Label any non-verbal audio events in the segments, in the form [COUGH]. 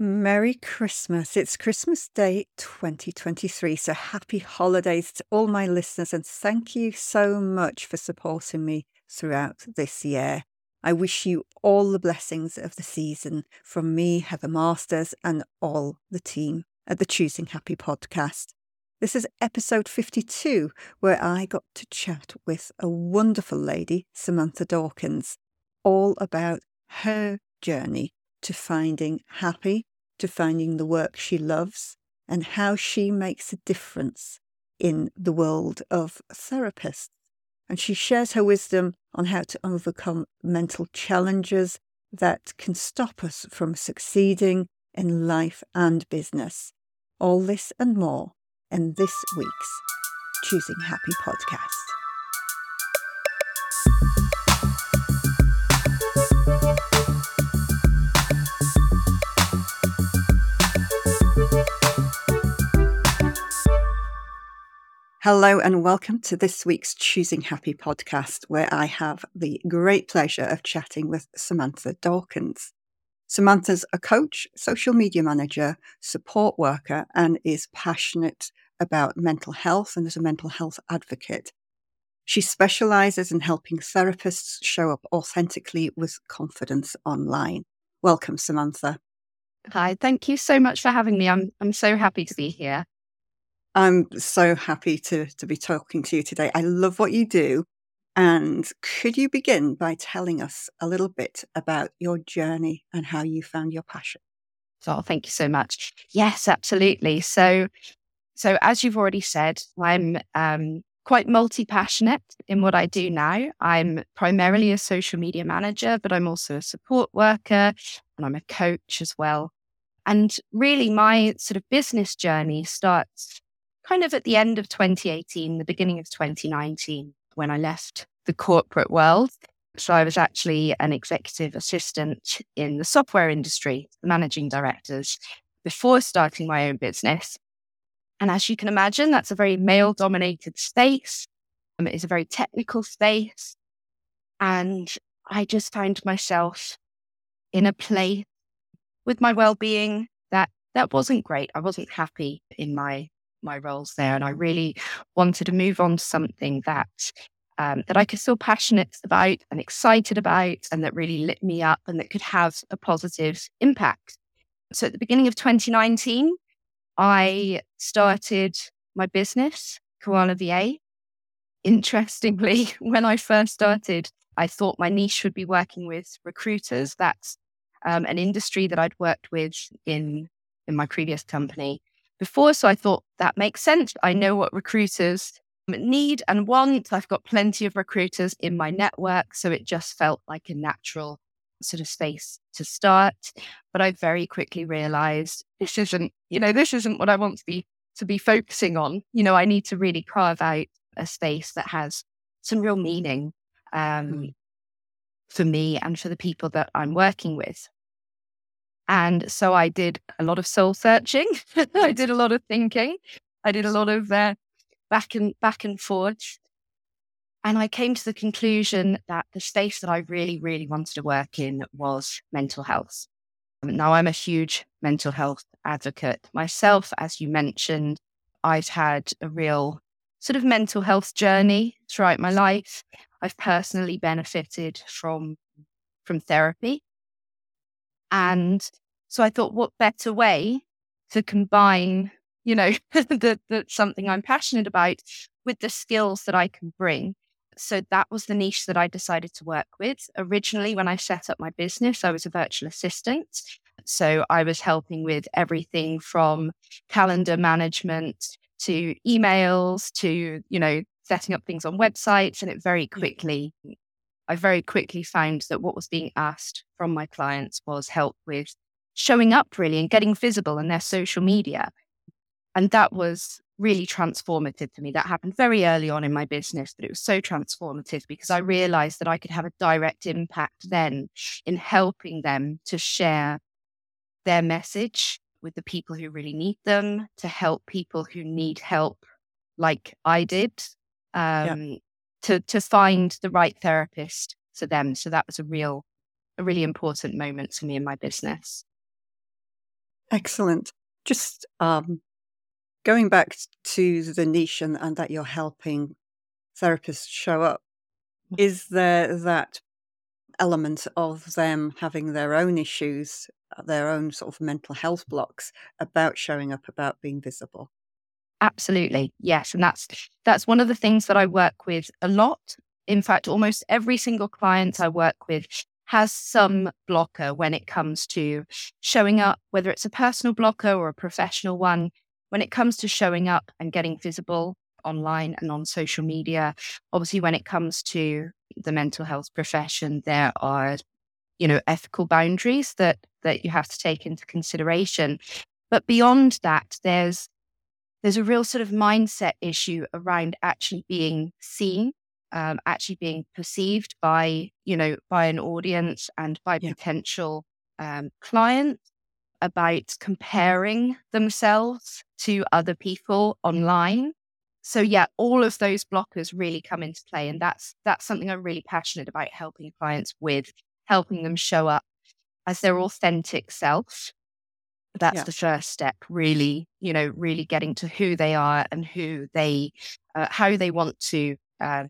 Merry Christmas. It's Christmas Day 2023. So happy holidays to all my listeners and thank you so much for supporting me throughout this year. I wish you all the blessings of the season from me, Heather Masters, and all the team at the Choosing Happy podcast. This is episode 52, where I got to chat with a wonderful lady, Samantha Dawkins, all about her journey to finding happy, to finding the work she loves, and how she makes a difference in the world of therapists. And she shares her wisdom on how to overcome mental challenges that can stop us from succeeding in life and business. All this and more in this week's Choosing Happy podcast. Hello, and welcome to this week's Choosing Happy podcast, where I have the great pleasure of chatting with Samantha Dawkins. Samantha's a coach, social media manager, support worker, and is passionate about mental health and is a mental health advocate. She specializes in helping therapists show up authentically with confidence online. Welcome, Samantha. Hi, thank you so much for having me. I'm I'm so happy to be here. I'm so happy to, to be talking to you today. I love what you do. And could you begin by telling us a little bit about your journey and how you found your passion? Oh, thank you so much. Yes, absolutely. So, so as you've already said, I'm um, quite multi-passionate in what I do now. I'm primarily a social media manager, but I'm also a support worker and I'm a coach as well. And really, my sort of business journey starts kind of at the end of 2018, the beginning of 2019, when I left the corporate world. So I was actually an executive assistant in the software industry, managing directors, before starting my own business. And as you can imagine, that's a very male dominated space. Um, it is a very technical space. And I just found myself in a place with my well being that that wasn't great. I wasn't happy in my my roles there. And I really wanted to move on to something that um, that I could feel passionate about and excited about, and that really lit me up and that could have a positive impact. So at the beginning of 2019, I started my business, Koala VA. Interestingly, [LAUGHS] when I first started, I thought my niche would be working with recruiters. That's um, an industry that I'd worked with in in my previous company before. So I thought that makes sense. I know what recruiters need and want. I've got plenty of recruiters in my network. So it just felt like a natural sort of space to start. But I very quickly realized this isn't, you know, this isn't what I want to be to be focusing on. You know, I need to really carve out a space that has some real meaning um, mm. for me and for the people that I'm working with. And so I did a lot of soul searching. [LAUGHS] I did a lot of thinking. I did a lot of uh, back and back and forth. And I came to the conclusion that the space that I really, really wanted to work in was mental health. Now, I'm a huge mental health advocate myself. As you mentioned, I've had a real sort of mental health journey throughout my life. I've personally benefited from from therapy. And so I thought, what better way to combine, you know, [LAUGHS] the, the, something I'm passionate about with the skills that I can bring. So that was the niche that I decided to work with. Originally, when I set up my business, I was a virtual assistant. So I was helping with everything from calendar management to emails to, you know, setting up things on websites. And it very quickly I very quickly found that what was being asked from my clients was help with showing up really and getting visible in their social media. And that was really transformative for me. That happened very early on in my business, but it was so transformative because I realized that I could have a direct impact then in helping them to share their message with the people who really need them, to help people who need help like I did. Um, yeah to to find the right therapist for them. So that was a real a really important moment for me in my business. Excellent. Just um, going back to the niche and, and that you're helping therapists show up, mm. is there that element of them having their own issues, uh, their own sort of mental health blocks about showing up, about being visible? Absolutely. Yes. And that's that's one of the things that I work with a lot. In fact, almost every single client I work with has some blocker when it comes to showing up, whether it's a personal blocker or a professional one. When it comes to showing up and getting visible online and on social media, obviously, when it comes to the mental health profession, there are, you know, ethical boundaries that that you have to take into consideration. But beyond that, there's there's a real sort of mindset issue around actually being seen, um, actually being perceived by, you know, by an audience and by yeah. potential um, clients about comparing themselves to other people online. So yeah, all of those blockers really come into play. And that's that's something I'm really passionate about helping clients with, helping them show up as their authentic self that's yeah. the first step really you know really getting to who they are and who they uh, how they want to uh,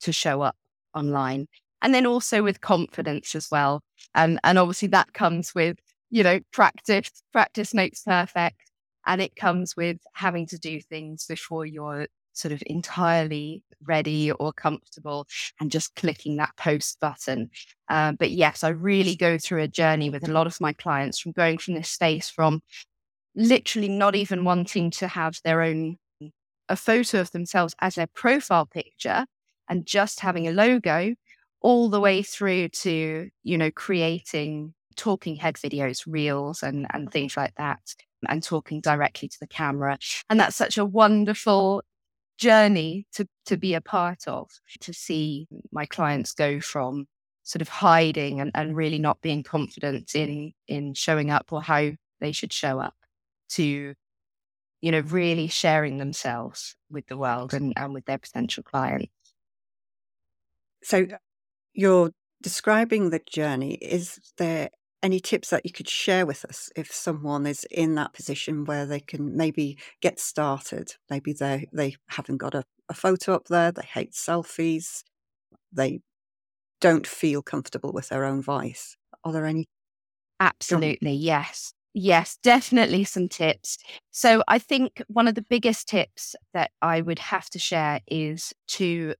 to show up online. And then also with confidence as well. And and obviously that comes with you know practice practice makes perfect. And it comes with having to do things before you're sort of entirely ready or comfortable and just clicking that post button. Uh, but yes, I really go through a journey with a lot of my clients from going from this space from literally not even wanting to have their own a photo of themselves as their profile picture and just having a logo all the way through to you know creating talking head videos reels and and things like that and talking directly to the camera and that's such a wonderful journey to to mm. be a part of to see my clients go from sort of hiding and, and really not being confident in in showing up or how they should show up to you know really sharing themselves with the world and, and with their potential clients. So uh, you're describing the journey. Is there any tips that you could share with us if someone is in that position where they can maybe get started? Maybe they they haven't got a, a photo up there, they hate selfies, they don't feel comfortable with their own voice. Are there any? Absolutely, yes. Yes, definitely some tips. So I think one of the biggest tips that I would have to share is to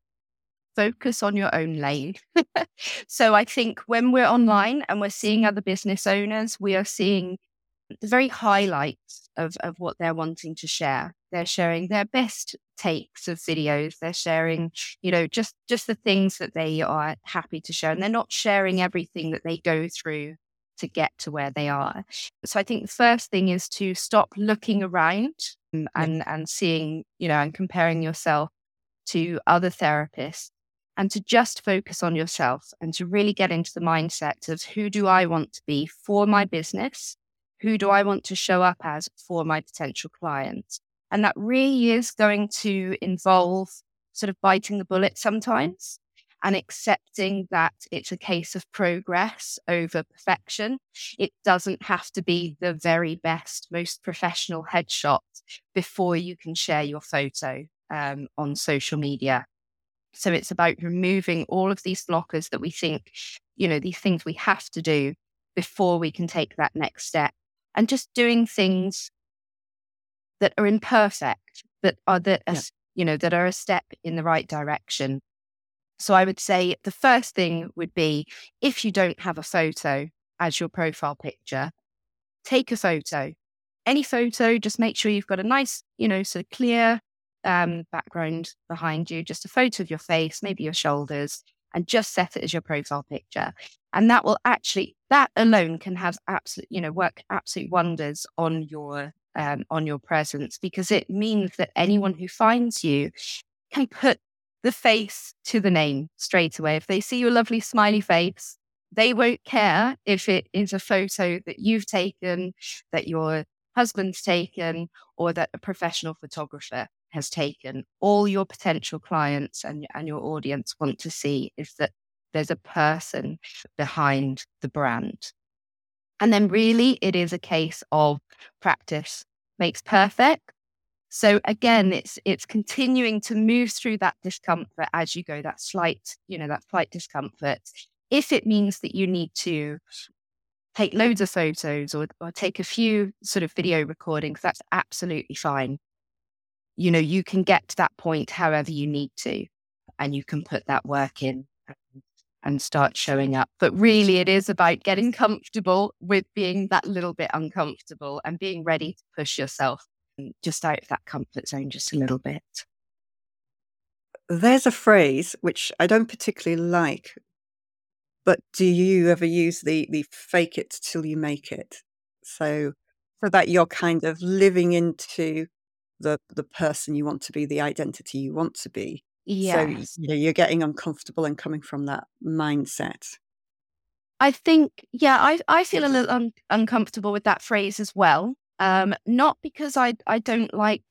focus on your own lane. [LAUGHS] so I think when we're online and we're seeing other business owners, we are seeing the very highlights of, of what they're wanting to share. They're sharing their best takes of videos. They're sharing, you know, just just the things that they are happy to share. And they're not sharing everything that they go through to get to where they are. So I think the first thing is to stop looking around um, and, and, and seeing, you know, and comparing yourself to other therapists and to just focus on yourself and to really get into the mindset of who do I want to be for my business? Who do I want to show up as for my potential clients? And that really is going to involve sort of biting the bullet sometimes and accepting that it's a case of progress over perfection. It doesn't have to be the very best, most professional headshot before you can share your photo um, on social media. So it's about removing all of these blockers that we think, you know, these things we have to do before we can take that next step and just doing things that are imperfect, that are that, yeah. you know, that are a step in the right direction. So I would say the first thing would be if you don't have a photo as your profile picture, take a photo. Any photo, just make sure you've got a nice, you know, sort of clear um, background behind you, just a photo of your face, maybe your shoulders, and just set it as your profile picture. And that will actually, that alone can have absolute, you know, work absolute wonders on your um, on your presence because it means that anyone who finds you can put the face to the name straight away. If they see your lovely smiley face, they won't care if it is a photo that you've taken, that your husband's taken, or that a professional photographer has taken, all your potential clients and, and your audience want to see is that there's a person behind the brand. And then really it is a case of practice makes perfect. So again, it's it's continuing to move through that discomfort as you go, that slight, you know, that slight discomfort. If it means that you need to take loads of photos or, or take a few sort of video recordings, that's absolutely fine. You know, you can get to that point however you need to, and you can put that work in and start showing up. But really, it is about getting comfortable with being that little bit uncomfortable and being ready to push yourself just out of that comfort zone just a little bit. There's a phrase which I don't particularly like, but do you ever use the the fake it till you make it? So so that you're kind of living into the the person you want to be, the identity you want to be. Yeah. So you know, you're getting uncomfortable and coming from that mindset. I think, yeah, I, I feel a little un- uncomfortable with that phrase as well. Um, not because I, I don't like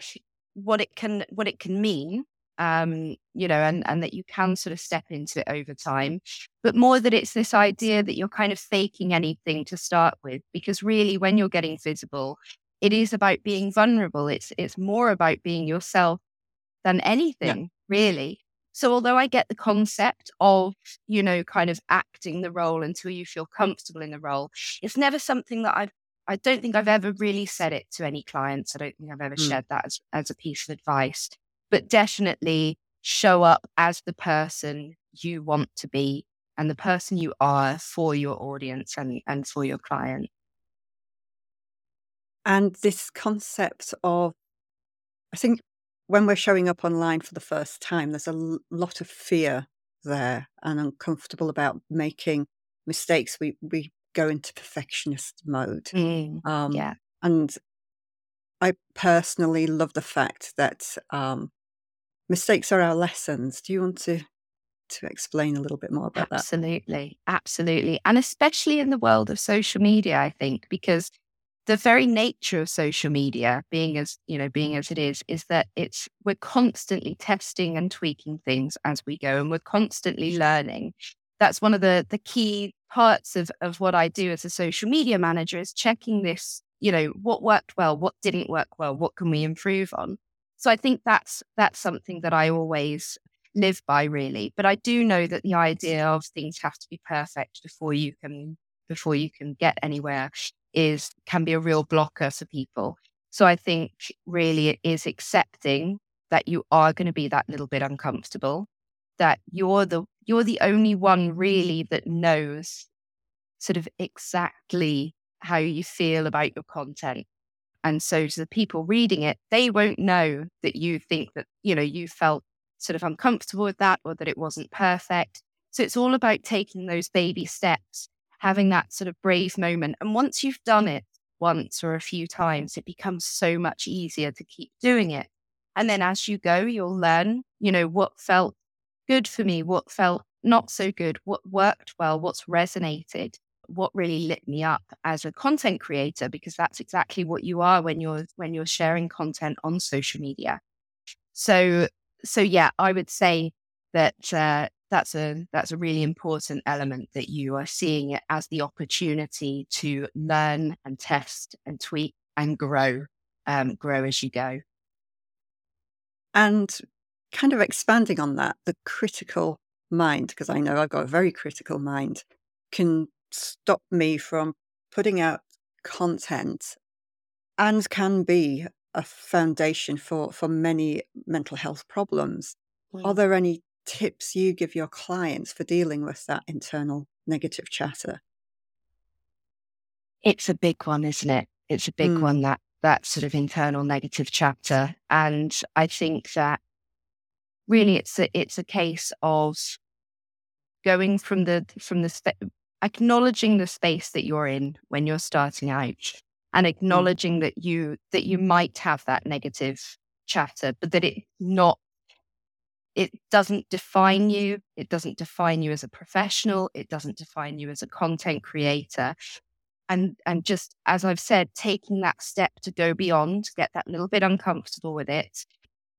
what it can what it can mean, um, you know, and, and that you can sort of step into it over time, but more that it's this idea that you're kind of faking anything to start with. Because really, when you're getting visible, it is about being vulnerable. It's it's more about being yourself than Yeah. anything, really. So, although I get the concept of, you know, kind of acting the role until you feel comfortable in the role, it's never something that I've, I don't think I've ever really said it to any clients. I don't think I've ever Mm. shared that as, as a piece of advice, but definitely show up as the person you want to be and the person you are for your audience and, and for your client. And this concept of, I think when we're showing up online for the first time, there's a lot of fear there and uncomfortable about making mistakes. We we go into perfectionist mode. Mm, Um, yeah. and I personally love the fact that um, mistakes are our lessons. Do you want to to explain a little bit more about that? Absolutely. Absolutely. And especially in the world of social media, I think, because the very nature of social media being as, you know, being as it is, is that it's, we're constantly testing and tweaking things as we go and we're constantly learning. That's one of the, the key parts of, of what I do as a social media manager is checking this, you know, what worked well, what didn't work well, what can we improve on? So I think that's, that's something that I always live by really but i do know that the idea of things have to be perfect before you can before you can get anywhere is can be a real blocker for people so i think really it is accepting that you are going to be that little bit uncomfortable that you're the you're the only one really that knows sort of exactly how you feel about your content and so to the people reading it they won't know that you think that you know you felt sort of uncomfortable with that or that it wasn't perfect. So it's all about taking those baby steps, having that sort of brave moment. And once you've done it once or a few times, it becomes so much easier to keep doing it. And then as you go, you'll learn, you know, what felt good for me, what felt not so good, what worked well, what's resonated, what really lit me up as a content creator, because that's exactly what you are when you're when you're sharing content on social media. So so yeah, I would say that uh, that's a that's a really important element that you are seeing it as the opportunity to learn and test and tweak and grow, um, grow as you go. And kind of expanding on that, the critical mind, because I know I've got a very critical mind, can stop me from putting out content and can be a foundation for for many mental health problems. Are Mm. there any tips you give your clients for dealing with that internal negative chatter? It's a big one, isn't it? It's a big Mm. one that that sort of internal negative chapter, and I think that really it's a it's a case of going from the from the acknowledging the space that you're in when you're starting out and Mm. acknowledging that you that you might have that negative chatter but that it not it doesn't define you it doesn't define you as a professional it doesn't define you as a content creator and and just as i've said taking that step to go beyond get that little bit uncomfortable with it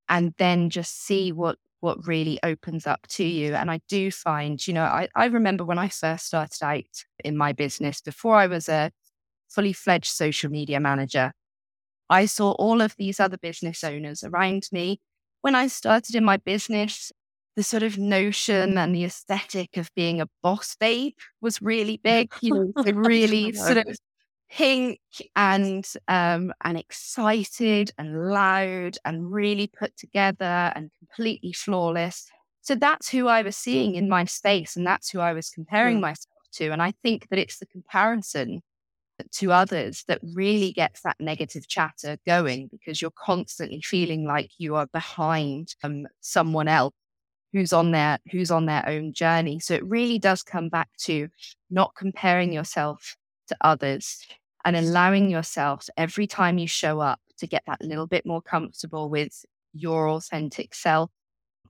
and then just see what what really opens up to you and i do find you know i, I remember when i first started out in my business before i was a fully fledged social media manager. I saw all of these other business owners around me. When I started in my business, the sort of notion and the aesthetic of being a boss babe was really big. You know, [LAUGHS] really sort of pink and um, and excited and loud and really put together and completely flawless. So that's who I was seeing in my space, and that's who I was comparing yeah. myself to. And I think that it's the comparison to others that really gets that negative chatter going because you're constantly feeling like you are behind um, someone else who's on their who's on their own journey. So it really does come back to not comparing yourself to others and allowing yourself every time you show up to get that little bit more comfortable with your authentic self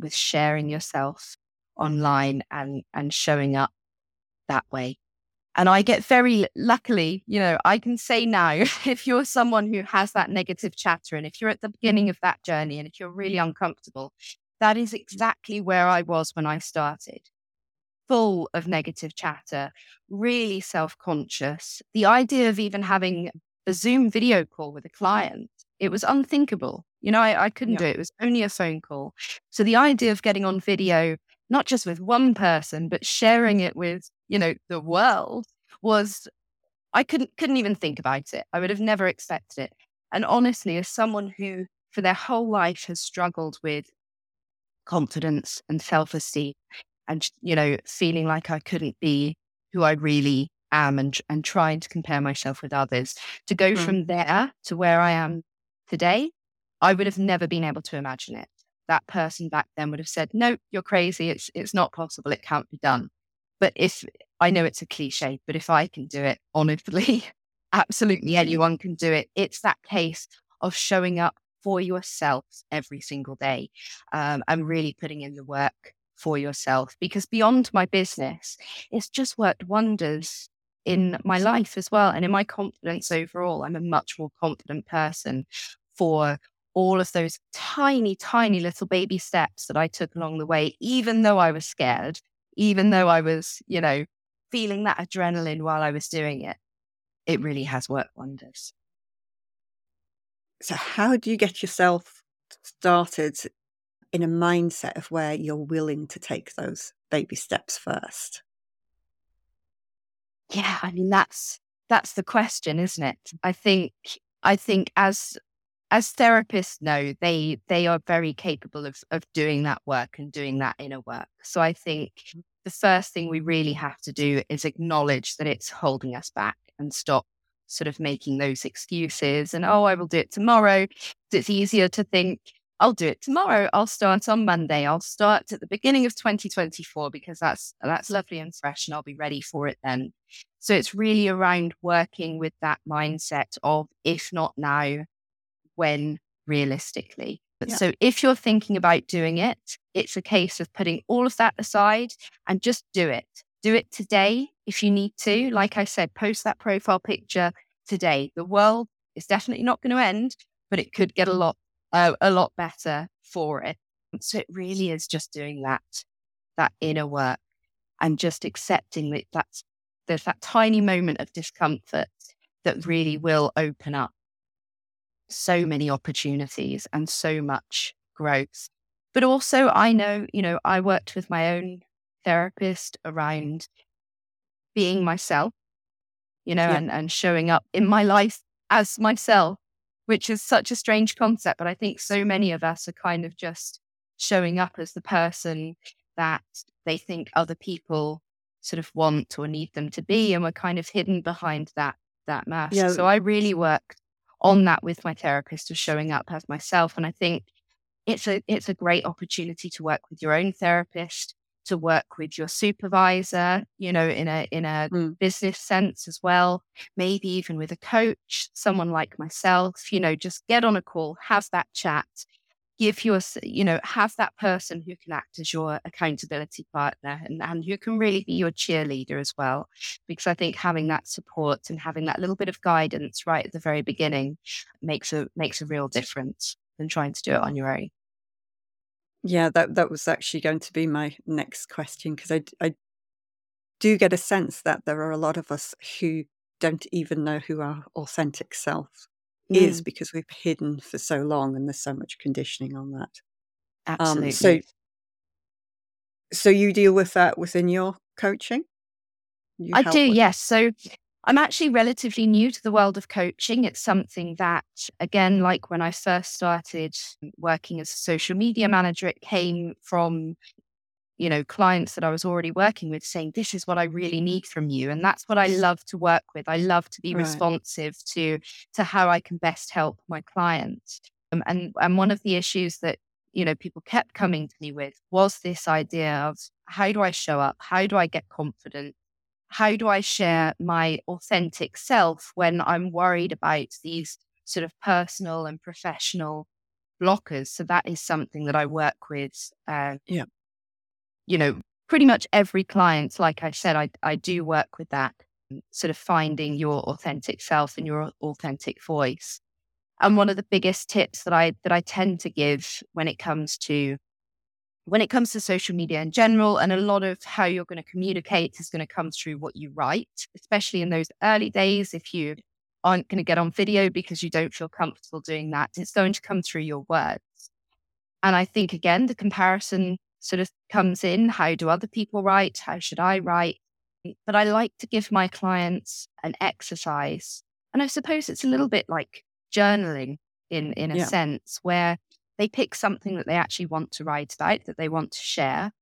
with sharing yourself online and and showing up that way and i get very luckily you know i can say now [LAUGHS] if you're someone who has that negative chatter and if you're at the beginning mm-hmm. of that journey and if you're really uncomfortable that is exactly where I was when I started. Full of negative chatter, really self conscious. The idea of even having a Zoom video call with a client, it was unthinkable. You know, I, I couldn't yeah. do it. It was only a phone call. So the idea of getting on video, not just with one person, but sharing it with, you know, the world was, I couldn't, couldn't even think about it. I would have never expected it. And honestly, as someone who for their whole life has struggled with confidence and self esteem and, you know, feeling like I couldn't be who I really am and, and trying to compare myself with others. To go mm. from there to where I am today, I would have never been able to imagine it. That person back then would have said, no, you're crazy. It's, it's not possible. It can't be done. But if I know it's a cliche, but if I can do it, [LAUGHS] honestly, absolutely anyone can do it. It's that case of showing up for yourself every single day um, and really putting in the work for yourself. Because beyond my business, it's just worked wonders in my life as well and in my confidence overall. I'm a much more confident person for all of those tiny, tiny little baby steps that I took along the way, even though I was scared, even though I was, you know, feeling that adrenaline while I was doing it. It really has worked wonders. So, how do you get yourself started in a mindset of where you're willing to take those baby steps first? Yeah, I mean that's that's the question, isn't it? I think I think as as therapists know, they they are very capable of of doing that work and doing that inner work. So I think mm-hmm. The first thing we really have to do is acknowledge that it's holding us back and stop sort of making those excuses and, oh, I will do it tomorrow. It's easier to think, I'll do it tomorrow. I'll start on Monday. I'll start at the beginning of 2024 because that's that's lovely and fresh and I'll be ready for it then. So it's really around working with that mindset of if not now, when realistically. Yeah. So if you're thinking about doing it, it's a case of putting all of that aside and just do it. Do it today if you need to. Like I said, post that profile picture today. The world is definitely not going to end, but it could get a lot uh, a lot better for it. So it really is just doing that that inner work and just accepting that that's there's that tiny moment of discomfort that really will open up so many opportunities and so much growth. But also, I know, you know, I worked with my own therapist around being myself, you know, yeah. and, and showing up in my life as myself, which is such a strange concept. But I think so many of us are kind of just showing up as the person that they think other people sort of want or need them to be. And we're kind of hidden behind that that mask. Yeah. So I really worked on that with my therapist of showing up as myself. And I think it's a it's a great opportunity to work with your own therapist to work with your supervisor, you know, in a in a mm. business sense as well, maybe even with a coach, someone like myself, you know, just get on a call, have that chat, give your, you know, have that person who can act as your accountability partner and, and who can really be your cheerleader as well. Because I think having that support and having that little bit of guidance right at the very beginning makes a makes a real difference than trying to do it on your own. Yeah, that that was actually going to be my next question because I I do get a sense that there are a lot of us who don't even know who our authentic self Mm. is because we've hidden for so long and there's so much conditioning on that. Absolutely. Um, so, so you deal with that within your coaching? You I do, yes. So I'm actually relatively new to the world of coaching. It's something that, again, like when I first started working as a social media manager, it came from, you know, clients that I was already working with saying, this is what I really need from you. And that's what I love to work with. I love to be Right. responsive to to how I can best help my clients. Um, and and one of the issues that you know people kept coming to me with was this idea of how do I show up? How do I get confident? How do I share my authentic self when I'm worried about these sort of personal and professional blockers? So that is something that I work with. Uh, Yeah. You know, pretty much every client, like I said, I I do work with that mm, sort of finding your authentic self and your authentic voice. And one of the biggest tips that I that I tend to give when it comes to when it comes to social media in general, and a lot of how you're going to communicate is going to come through what you write, especially in those early days. If you aren't going to get on video because you don't feel comfortable doing that, it's going to come through your words. And I think again, the comparison sort of comes in. How do other people write? How should I write? But I like to give my clients an exercise. And I suppose it's a little bit like journaling in, in a Yeah. sense where they pick something that they actually want to write about, that they want to share,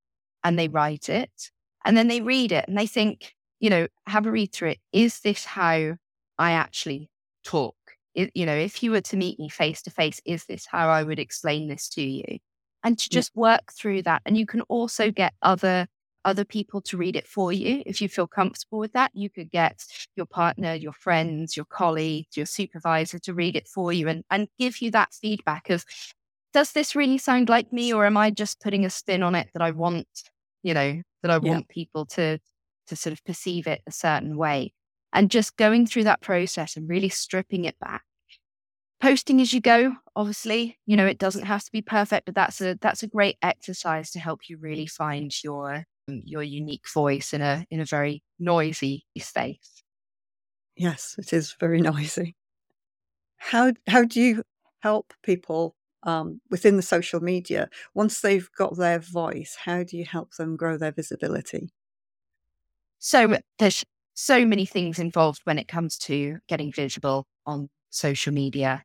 and they write it. And then they read it and they think, you know, have a read through it. Is this how I actually talk? I- you know, if you were to meet me face to face, is this how I would explain this to you? And to Yeah. just work through that. And you can also get other other people to read it for you if you feel comfortable with that. You could get your partner, your friends, your colleagues, your supervisor to read it for you and, and give you that feedback of does this really sound like me or am I just putting a spin on it that I want, you know, that I Yeah. want people to to sort of perceive it a certain way. And just going through that process and really stripping it back. Posting as you go, obviously, you know, it doesn't have to be perfect, but that's a that's a great exercise to help you really find your your unique voice in a in a very noisy space. Yes, it is very [LAUGHS] noisy. How how do you help people um, within the social media once they've got their voice? How do you help them grow their visibility? So there's so many things involved when it comes to getting visible on social media.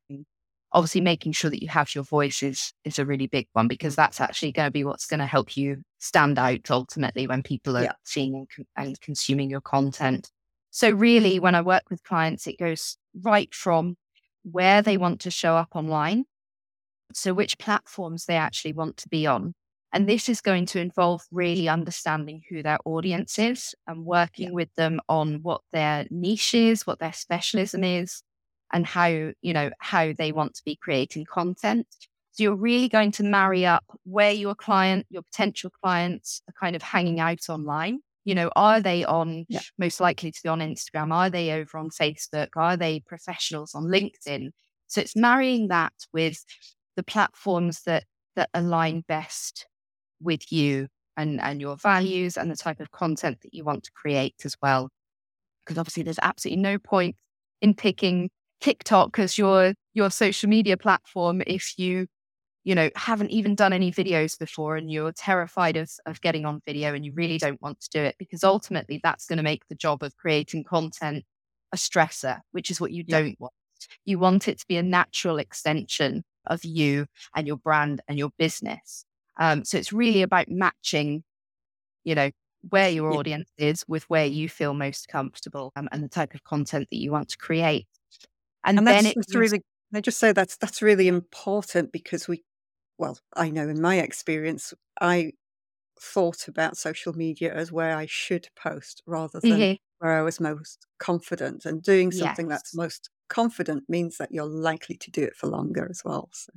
Obviously, making sure that you have your voice is, is a really big one because that's actually going to be what's going to help you stand out ultimately when people are Yeah. seeing and, and consuming your content. So, really, when I work with clients, it goes right from where they want to show up online. So, which platforms they actually want to be on. And this is going to involve really understanding who their audience is and working with them on what their niche is, what their specialism is, and how, you know, how they want to be creating content. So you're really going to marry up where your client, your potential clients are kind of hanging out online. You know, are they on Yeah. most likely to be on Instagram? Are they over on Facebook? Are they professionals on LinkedIn? So it's marrying that with the platforms that that align best with you and and your values and the type of content that you want to create as well. Because obviously there's absolutely no point in picking TikTok as your your social media platform if you you know haven't even done any videos before and you're terrified of of getting on video and you really don't want to do it because ultimately that's going to make the job of creating content a stressor which is what you Yeah. don't want you want it to be a natural extension of you and your brand and your business um, so it's really about matching you know where your Yeah. audience is with where you feel most comfortable um, and the type of content that you want to create and, And then that's, it that's really, I just say that's that's really important because we, well, I know in my experience, I thought about social media as where I should post rather than Mhm. where I was most confident. And doing something that's most confident means that you're likely to do it for longer as well. So,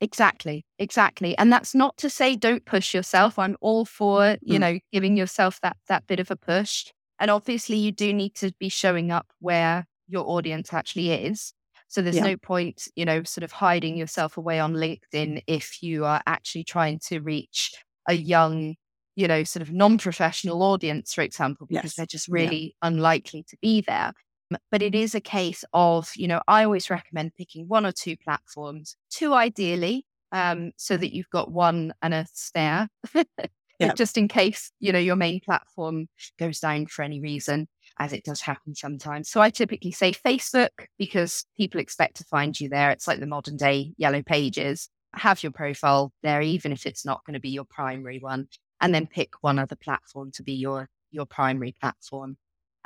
Exactly, exactly. And that's not to say don't push yourself. I'm all for, you Mm. know, giving yourself that that bit of a push. And obviously you do need to be showing up where your audience actually is. So there's Yeah. no point, you know, sort of hiding yourself away on LinkedIn if you are actually trying to reach a young, you know, sort of non-professional audience, for example, because Yes. they're just Yeah. really unlikely to be there. But it is a case of, you know, I always recommend picking one or two platforms, two ideally, um, so that you've got one and a spare, [LAUGHS] yep. just in case, you know, your main platform goes down for any reason, as it does happen sometimes. So I typically say Facebook because people expect to find you there. It's like the modern day yellow pages. Have your profile there, even if it's not going to be your primary one, and then pick one other platform to be your your primary platform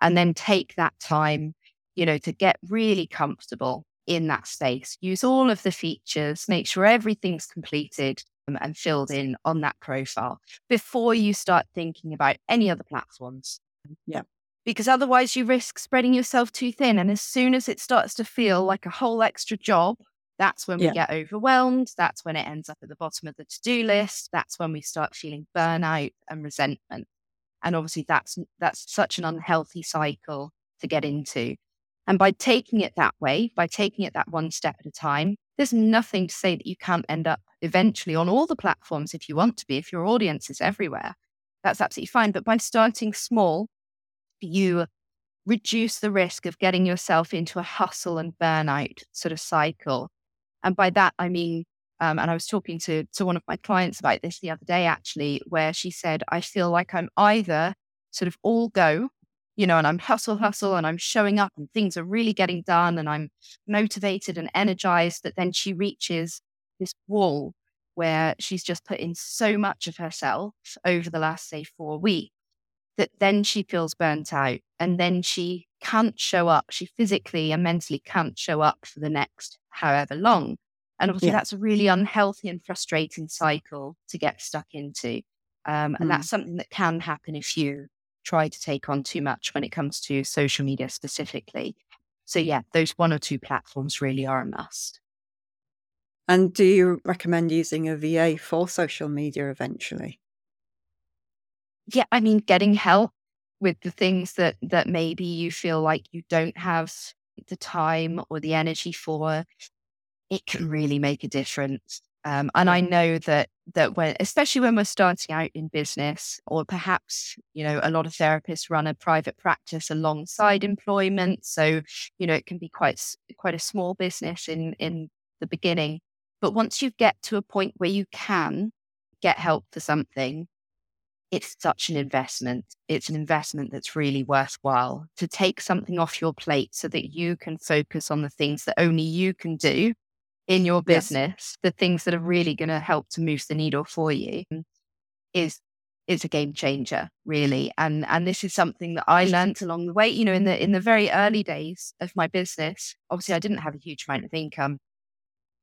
and then take that time, you know, to get really comfortable in that space. Use all of the features, make sure everything's completed um, and filled in on that profile before you start thinking about any other platforms. Yeah. Because otherwise, you risk spreading yourself too thin. And as soon as it starts to feel like a whole extra job, that's when we yeah. get overwhelmed. That's when it ends up at the bottom of the to do list. That's when we start feeling burnout and resentment. And obviously that's that's such an unhealthy cycle to get into. And by taking it that way, by taking it that one step at a time, there's nothing to say that you can't end up eventually on all the platforms if you want to be, if your audience is everywhere. That's absolutely fine. But by starting small, you reduce the risk of getting yourself into a hustle and burnout sort of cycle. And by that, I mean um, and I was talking to, to one of my clients about this the other day, actually, where she said, I feel like I'm either sort of all go, you know, and I'm hustle, hustle, and I'm showing up and things are really getting done and I'm motivated and energized. But then she reaches this wall where she's just put in so much of herself over the last, say, four weeks that then she feels burnt out and then she can't show up. She physically and mentally can't show up for the next however long. And obviously, yeah. that's a really unhealthy and frustrating cycle to get stuck into. Um, and mm. that's something that can happen if you try to take on too much when it comes to social media specifically. So, yeah, those one or two platforms really are a must. And do you recommend using a VA for social media eventually? Yeah, I mean, getting help with the things that that maybe you feel like you don't have the time or the energy for it can really make a difference. Um, and I know that that when, especially when we're starting out in business, or perhaps you know, a lot of therapists run a private practice alongside employment, so you know, it can be quite quite a small business in in the beginning. But once you get to a point where you can get help for something, it's such an investment. It's an investment that's really worthwhile to take something off your plate so that you can focus on the things that only you can do in your business, yes. the things that are really going to help to move the needle for you mm, is is a game changer really and and this is something that i learned along the way you know in the in the very early days of my business obviously i didn't have a huge amount of income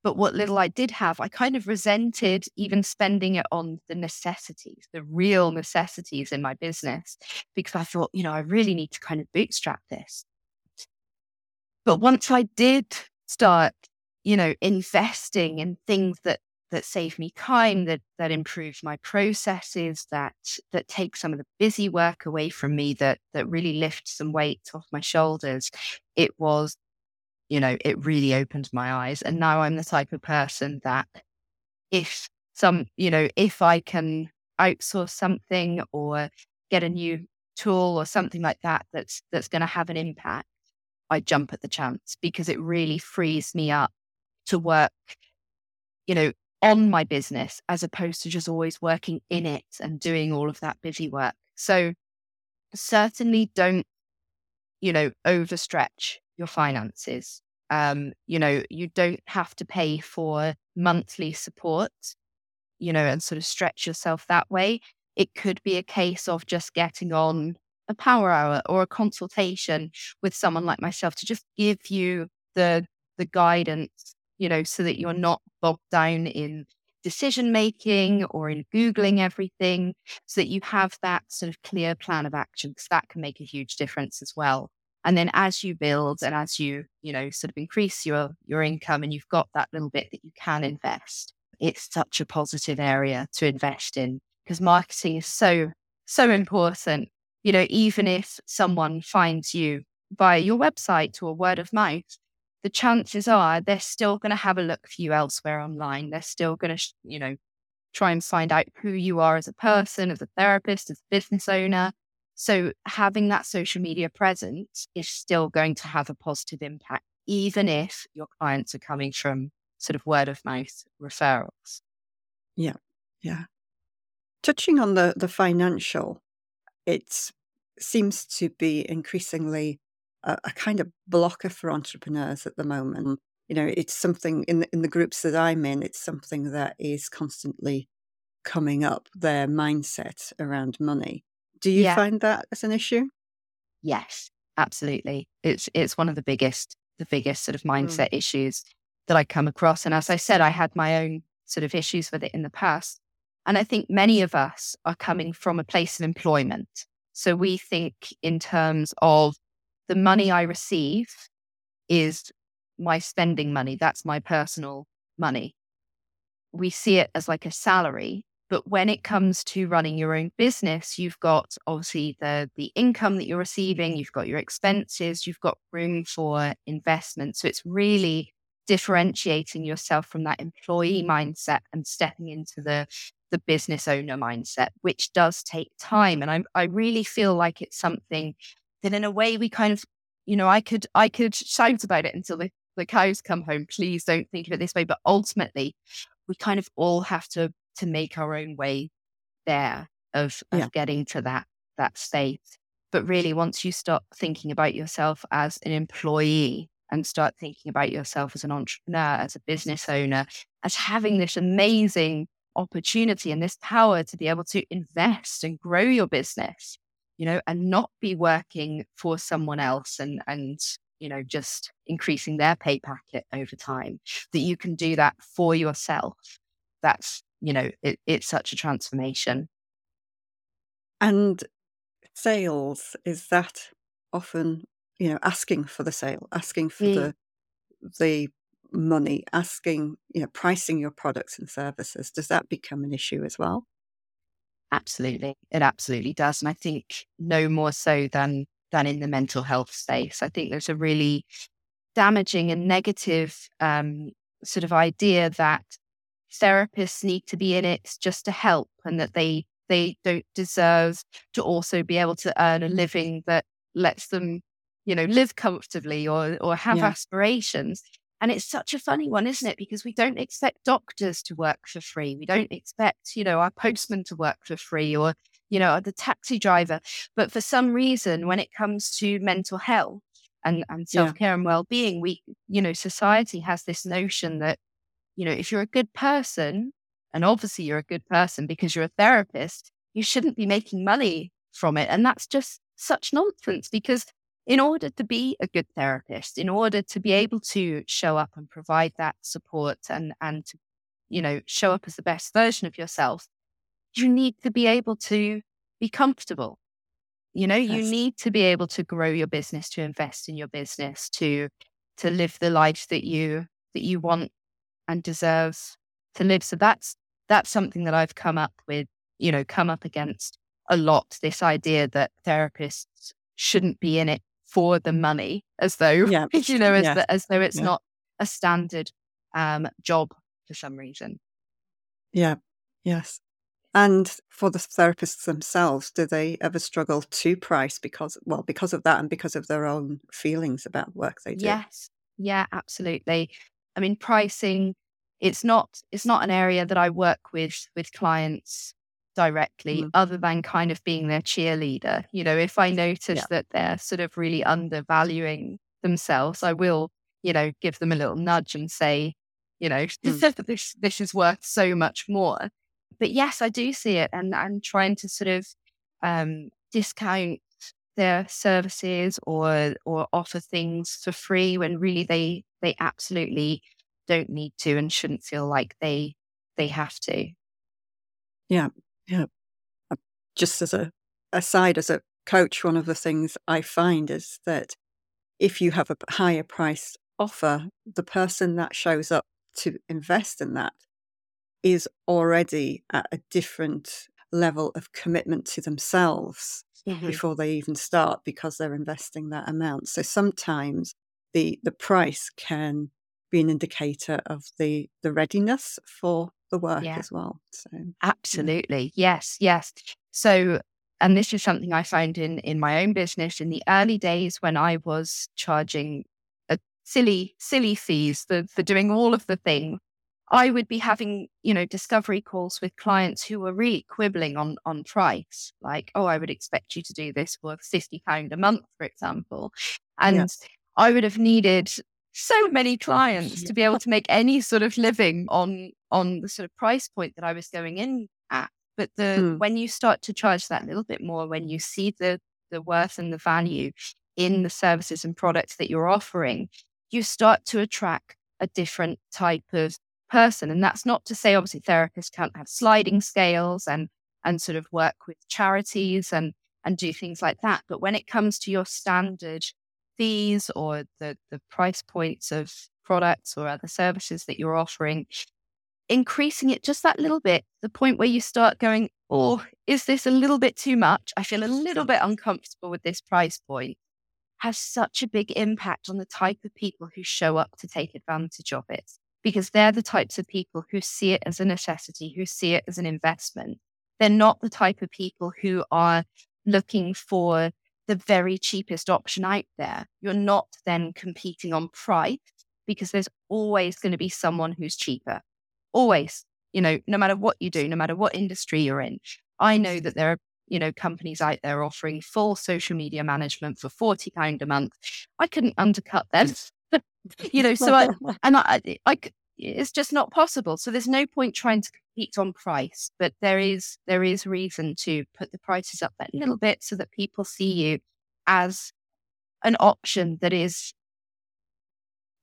but what little i did have i kind of resented even spending it on the necessities the real necessities in my business because i thought you know i really need to kind of bootstrap this but once i did start you know, investing in things that that save me time, that that improve my processes, that that take some of the busy work away from me, that that really lift some weight off my shoulders. It was, you know, it really opened my eyes. And now I'm the type of person that if some, you know, if I can outsource something or get a new tool or something like that that's that's going to have an impact, I jump at the chance because it really frees me up to work, you know, on my business as opposed to just always working in it and doing all of that busy work. So certainly don't, you know, overstretch your finances. Um, you know, you don't have to pay for monthly support, you know, and sort of stretch yourself that way. It could be a case of just getting on a power hour or a consultation with someone like myself to just give you the the guidance you know, so that you're not bogged down in decision making or in Googling everything, so that you have that sort of clear plan of action, because that can make a huge difference as well. And then as you build and as you, you know, sort of increase your your income and you've got that little bit that you can invest, it's such a positive area to invest in because marketing is so, so important. You know, even if someone finds you via your website or word of mouth, the chances are they're still going to have a look for you elsewhere online. They're still going to, you know, try and find out who you are as a person, as a therapist, as a business owner. So having that social media presence is still going to have a positive impact, even if your clients are coming from sort of word of mouth referrals. Yeah. Yeah. Touching on the, the financial, it seems to be increasingly a, a kind of blocker for entrepreneurs at the moment. You know, it's something in the, in the groups that I'm in, it's something that is constantly coming up, their mindset around money. Do you Yeah. find that as an issue? Yes, absolutely. It's it's one of the biggest the biggest sort of Mm. mindset issues that I come across. And as I said, I had my own sort of issues with it in the past. And I think many of us are coming from a place of employment. So we think in terms of the money I receive is my spending money. That's my personal money. We see it as like a salary. But when it comes to running your own business, you've got obviously the the income that you're receiving, you've got your expenses, you've got room for investment. So it's really differentiating yourself from that employee mindset and stepping into the the business owner mindset, which does take time. And I I really feel like it's something that in a way we kind of, you know, I could I could shout about it until the, the cows come home. Please don't think of it this way. But ultimately, we kind of all have to to make our own way there of, of Yeah. getting to that that state. But really, once you start thinking about yourself as an employee and start thinking about yourself as an entrepreneur, as a business owner, as having this amazing opportunity and this power to be able to invest and grow your business, you know, and not be working for someone else and and you know just increasing their pay packet over time, that you can do that for yourself. That's you know, it, it's such a transformation. And sales, is that often, you know, asking for the sale, asking for Mm. the the money, asking, you know, pricing your products and services? Does that become an issue as well? Absolutely. It absolutely does. And I think no more so than than in the mental health space. I think there's a really damaging and negative um, sort of idea that therapists need to be in it just to help and that they they don't deserve to also be able to earn a living that lets them, you know, live comfortably or or have Yeah. aspirations. And it's such a funny one, isn't it? Because we don't expect doctors to work for free. We don't expect, you know, our postman to work for free or, you know, the taxi driver. But for some reason, when it comes to mental health and, and self care and well being, we, you know, society has this notion that, you know, if you're a good person, and obviously you're a good person because you're a therapist, you shouldn't be making money from it. And that's just such nonsense because in order to be a good therapist, in order to be able to show up and provide that support and and to, you know, show up as the best version of yourself, you need to be able to be comfortable. You know, you need to be able to grow your business, to invest in your business, to to live the life that you that you want and deserve to live. So that's that's something that I've come up with, you know, come up against a lot. This idea that therapists shouldn't be in it for the money, as though Yeah. [LAUGHS] you know, as Yes. the, as though it's Yeah. not a standard um, job for some reason. Yeah. Yes. And for the therapists themselves, do they ever struggle to price because, well, because of that and because of their own feelings about work they do? Yes. Yeah, absolutely. I mean, pricing, it's not it's not an area that I work with with clients directly, Mm. other than kind of being their cheerleader. You know, if I notice Yeah. that they're sort of really undervaluing themselves, I will, you know, give them a little nudge and say, you know, [LAUGHS] Mm. this this is worth so much more. But yes, I do see it and I'm trying to sort of um discount their services or or offer things for free when really they they absolutely don't need to and shouldn't feel like they they have to. Yeah. Yeah. Uh, Just as a aside, as a coach, one of the things I find is that if you have a higher price offer, the person that shows up to invest in that is already at a different level of commitment to themselves mm-hmm. before they even start because they're investing that amount. So sometimes the the price can be an indicator of the the readiness for the work Yeah. as well. So Absolutely. Yes, yes. So and this is something I found in in my own business in the early days when I was charging a silly, silly fees for, for doing all of the things. I would be having, you know, discovery calls with clients who were really quibbling on on price, like, oh, I would expect you to do this for fifty pound a month, for example, and yeah. I would have needed so many clients to be able to make any sort of living on on the sort of price point that I was going in at. But the mm. when you start to charge that a little bit more, when you see the the worth and the value in the services and products that you're offering, you start to attract a different type of person. And that's not to say obviously therapists can't have sliding scales and and sort of work with charities and and do things like that. But when it comes to your standard fees or the the price points of products or other services that you're offering, increasing it just that little bit, the point where you start going, oh, is this a little bit too much? I feel a little bit uncomfortable with this price point, has such a big impact on the type of people who show up to take advantage of it. Because they're the types of people who see it as a necessity, who see it as an investment. They're not the type of people who are looking for the very cheapest option out there. You're not then competing on price because there's always going to be someone who's cheaper always, you know, no matter what you do, no matter what industry you're in. I know that there are, you know, companies out there offering full social media management for £40 a month. I couldn't undercut them. You know, so I, [LAUGHS] and I, I, it's just not possible. So there's no point trying to compete on price, but there is, there is reason to put the prices up that little bit so that people see you as an option that is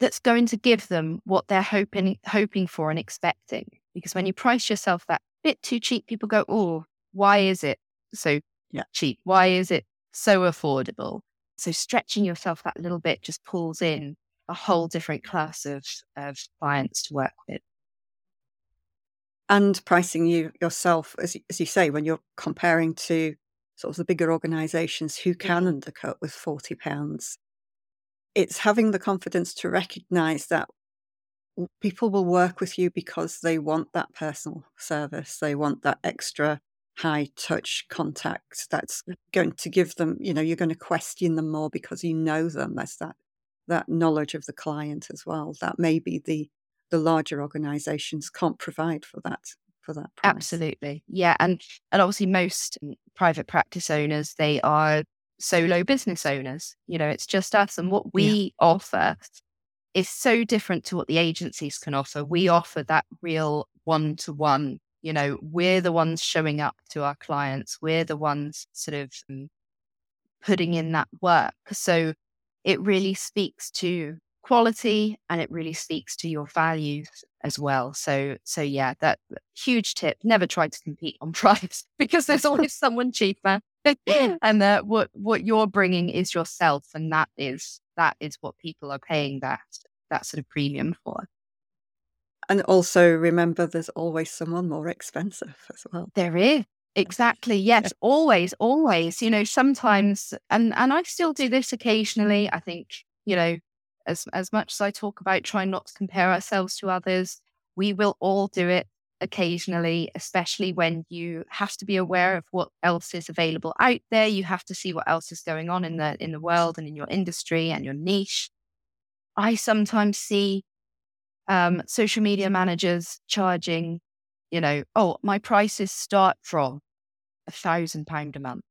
that's going to give them what they're hoping hoping for and expecting. Because when you price yourself that bit too cheap, people go, "Oh, why is it so yeah. cheap? Why is it so affordable?" So stretching yourself that little bit just pulls in a whole different class of of clients to work with. And pricing you yourself, as you, as you say, when you're comparing to sort of the bigger organisations who can undercut with forty pounds it's having the confidence to recognize that people will work with you because they want that personal service. They want that extra high touch contact that's going to give them, you know, you're going to question them more because you know them. There's that that knowledge of the client as well. That maybe the the larger organizations can't provide for that for that. Absolutely. Yeah. And and obviously most mm, private practice owners, they are solo business owners. You know, it's just us. And what we yeah. offer is so different to what the agencies can offer. We offer that real one to one. You know, we're the ones showing up to our clients, we're the ones sort of um, putting in that work. So it really speaks to quality and it really speaks to your values as well. So so yeah, that huge tip. Never try to compete on [LAUGHS] price because there's always someone cheaper. [LAUGHS] and that what what you're bringing is yourself, and that is that is what people are paying that that sort of premium for. And also remember, there's always someone more expensive as well. There is exactly yes, always, always. You know, sometimes, and and I still do this occasionally. I think you know, as as much as I talk about trying not to compare ourselves to others, we will all do it occasionally, especially when you have to be aware of what else is available out there. You have to see what else is going on in the in the world and in your industry and your niche. I sometimes see um, social media managers charging, you know, oh, my prices start from a thousand pound a month.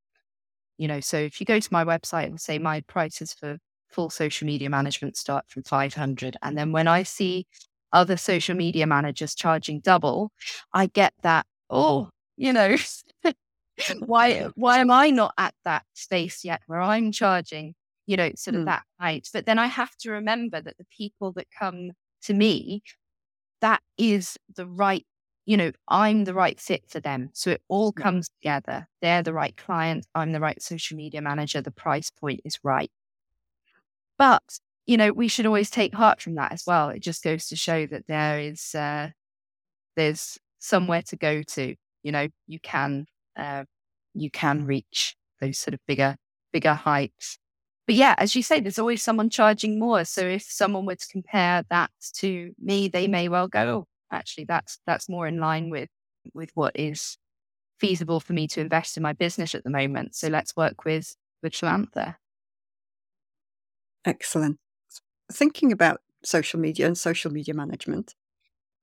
You know, so if you go to my website and say my prices for full social media management start from 500 and then when i see other social media managers charging double, I get that, oh, you know, [LAUGHS] why why am I not at that space yet where I'm charging, you know, sort of mm. that height? But then I have to remember that the people that come to me, that is the right, you know, I'm the right fit for them. So it all comes together. They're the right client. I'm the right social media manager. The price point is right. But you know, we should always take heart from that as well. It just goes to show that there is uh, there's somewhere to go to. You know, you can uh, you can reach those sort of bigger bigger heights. But yeah, as you say, there's always someone charging more. So if someone were to compare that to me, they may well go, oh, actually, that's that's more in line with with what is feasible for me to invest in my business at the moment. So let's work with with Samantha. Excellent. Thinking about social media and social media management,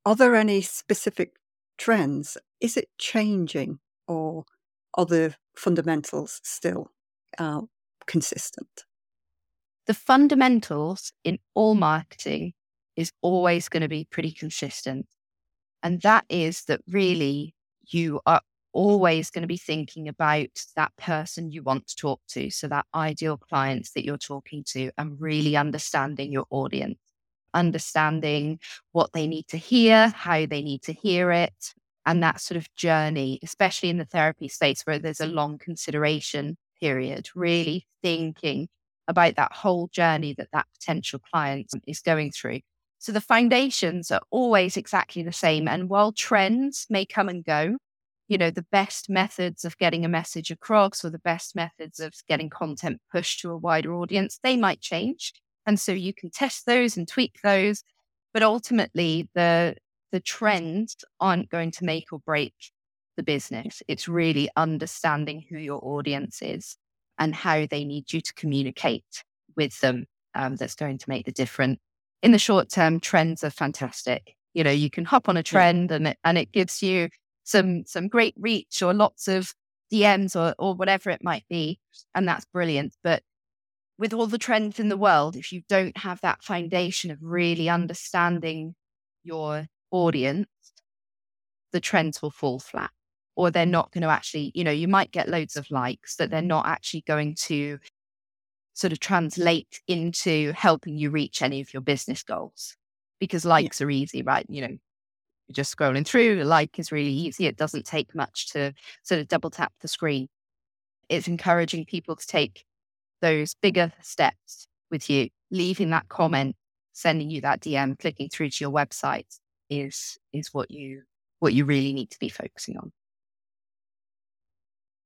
are there any specific trends? Is it changing or are the fundamentals still uh, consistent? The fundamentals in all marketing is always going to be pretty consistent. And that is that really you are always going to be thinking about that person you want to talk to. So, that ideal clients that you're talking to, and really understanding your audience, understanding what they need to hear, how they need to hear it, and that sort of journey, especially in the therapy space where there's a long consideration period, really thinking about that whole journey that that potential client is going through. So the foundations are always exactly the same. And while trends may come and go, you know, the best methods of getting a message across or the best methods of getting content pushed to a wider audience, they might change. And so you can test those and tweak those. But ultimately, the the trends aren't going to make or break the business. It's really understanding who your audience is and how they need you to communicate with them um, that's going to make the difference. In the short term, trends are fantastic. You know, you can hop on a trend and it, and it gives you some some great reach or lots of DMs or or whatever it might be, and that's brilliant. But with all the trends in the world, if you don't have that foundation of really understanding your audience, the trends will fall flat. Or they're not going to actually, you know, you might get loads of likes, but they're not actually going to sort of mm-hmm. translate into helping you reach any of your business goals because likes yeah. are easy, right? You know, you're just scrolling through. Like is really easy. It doesn't take much to sort of double tap the screen. It's encouraging people to take those bigger steps with you, leaving that comment, sending you that DM, clicking through to your website is is what you what you really need to be focusing on.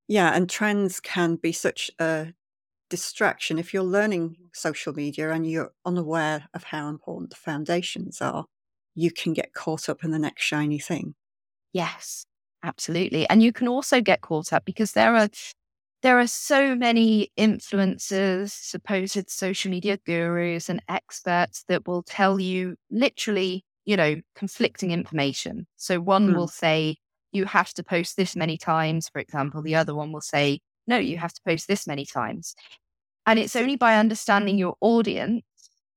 Yeah, and trends can be such a distraction if you're learning social media and you're unaware of how important the foundations are you can get caught up in the next shiny thing. Yes, absolutely. And you can also get caught up because there are there are so many influencers, supposed social media gurus and experts that will tell you literally, you know, conflicting information. So one mm. will say you have to post this many times, for example. The other one will say, no, you have to post this many times. And it's only by understanding your audience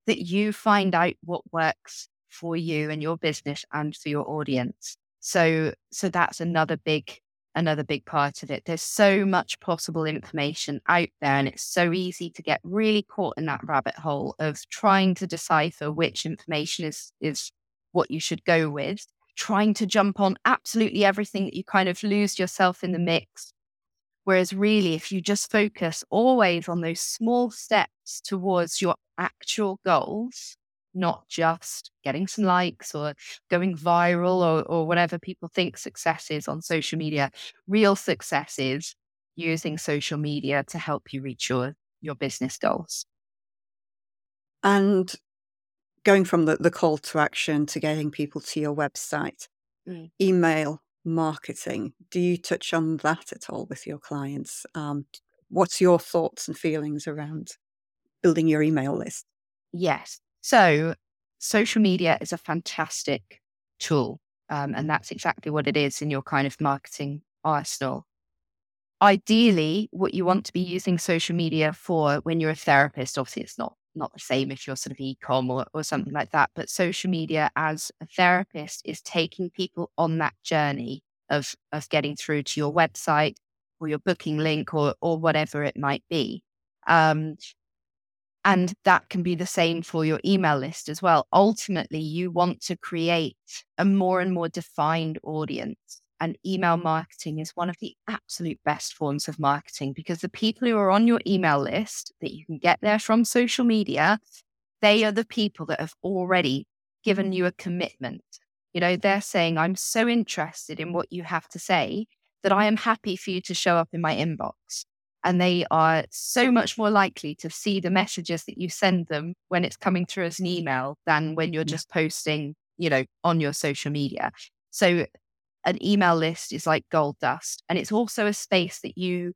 that you find out what works for you and your business and for your audience. So so that's another big another big part of it. There's so much possible information out there and it's so easy to get really caught in that rabbit hole of trying to decipher which information is is what you should go with, trying to jump on absolutely everything that you kind of lose yourself in the mix. Whereas really if you just focus always on those small steps towards your actual goals, not just getting some likes or going viral or, or whatever people think success is on social media. Real success is using social media to help you reach your, your business goals. And going from the, the call to action to getting people to your website, mm. email marketing, do you touch on that at all with your clients? Um, what's your thoughts and feelings around building your email list? Yes. So, social media is a fantastic tool. Um, and that's exactly what it is in your kind of marketing arsenal. Ideally, what you want to be using social media for when you're a therapist, obviously, it's not not the same if you're sort of e-com or, or something like that. But social media as a therapist is taking people on that journey of of getting through to your website or your booking link or or whatever it might be. Um, and that can be the same for your email list as well. Ultimately, you want to create a more and more defined audience. And email mm-hmm. marketing is one of the absolute best forms of marketing because the people who are on your email list that you can get there from social media, they are the people that have already given mm-hmm. you a commitment. You know, they're saying, I'm so interested in what you have to say that I am happy for you to show up in my inbox and they are so much more likely to see the messages that you send them when it's coming through as an email than when you're just posting, you know, on your social media. So an email list is like gold dust. And it's also a space that you,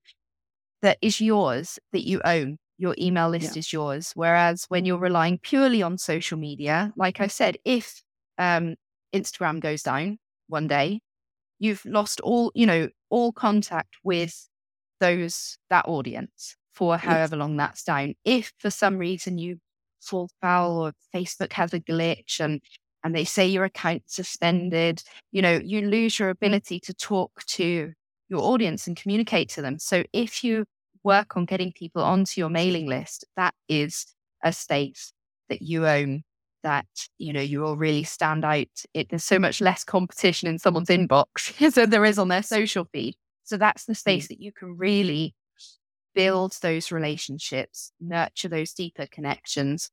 that is yours, that you own. Your email list yeah. is yours. Whereas when you're relying purely on social media, like I said, if um, Instagram goes down one day, you've lost all, you know, all contact with those, that audience for however long that's down. If for some reason you fall foul or Facebook has a glitch and and they say your account suspended, you know, you lose your ability to talk to your audience and communicate to them. So if you work on getting people onto your mailing list, that is a space that you own that, you know, you will really stand out. It, there's so much less competition in someone's inbox [LAUGHS] than there is on their social feed. So that's the space mm. that you can really build those relationships, nurture those deeper connections,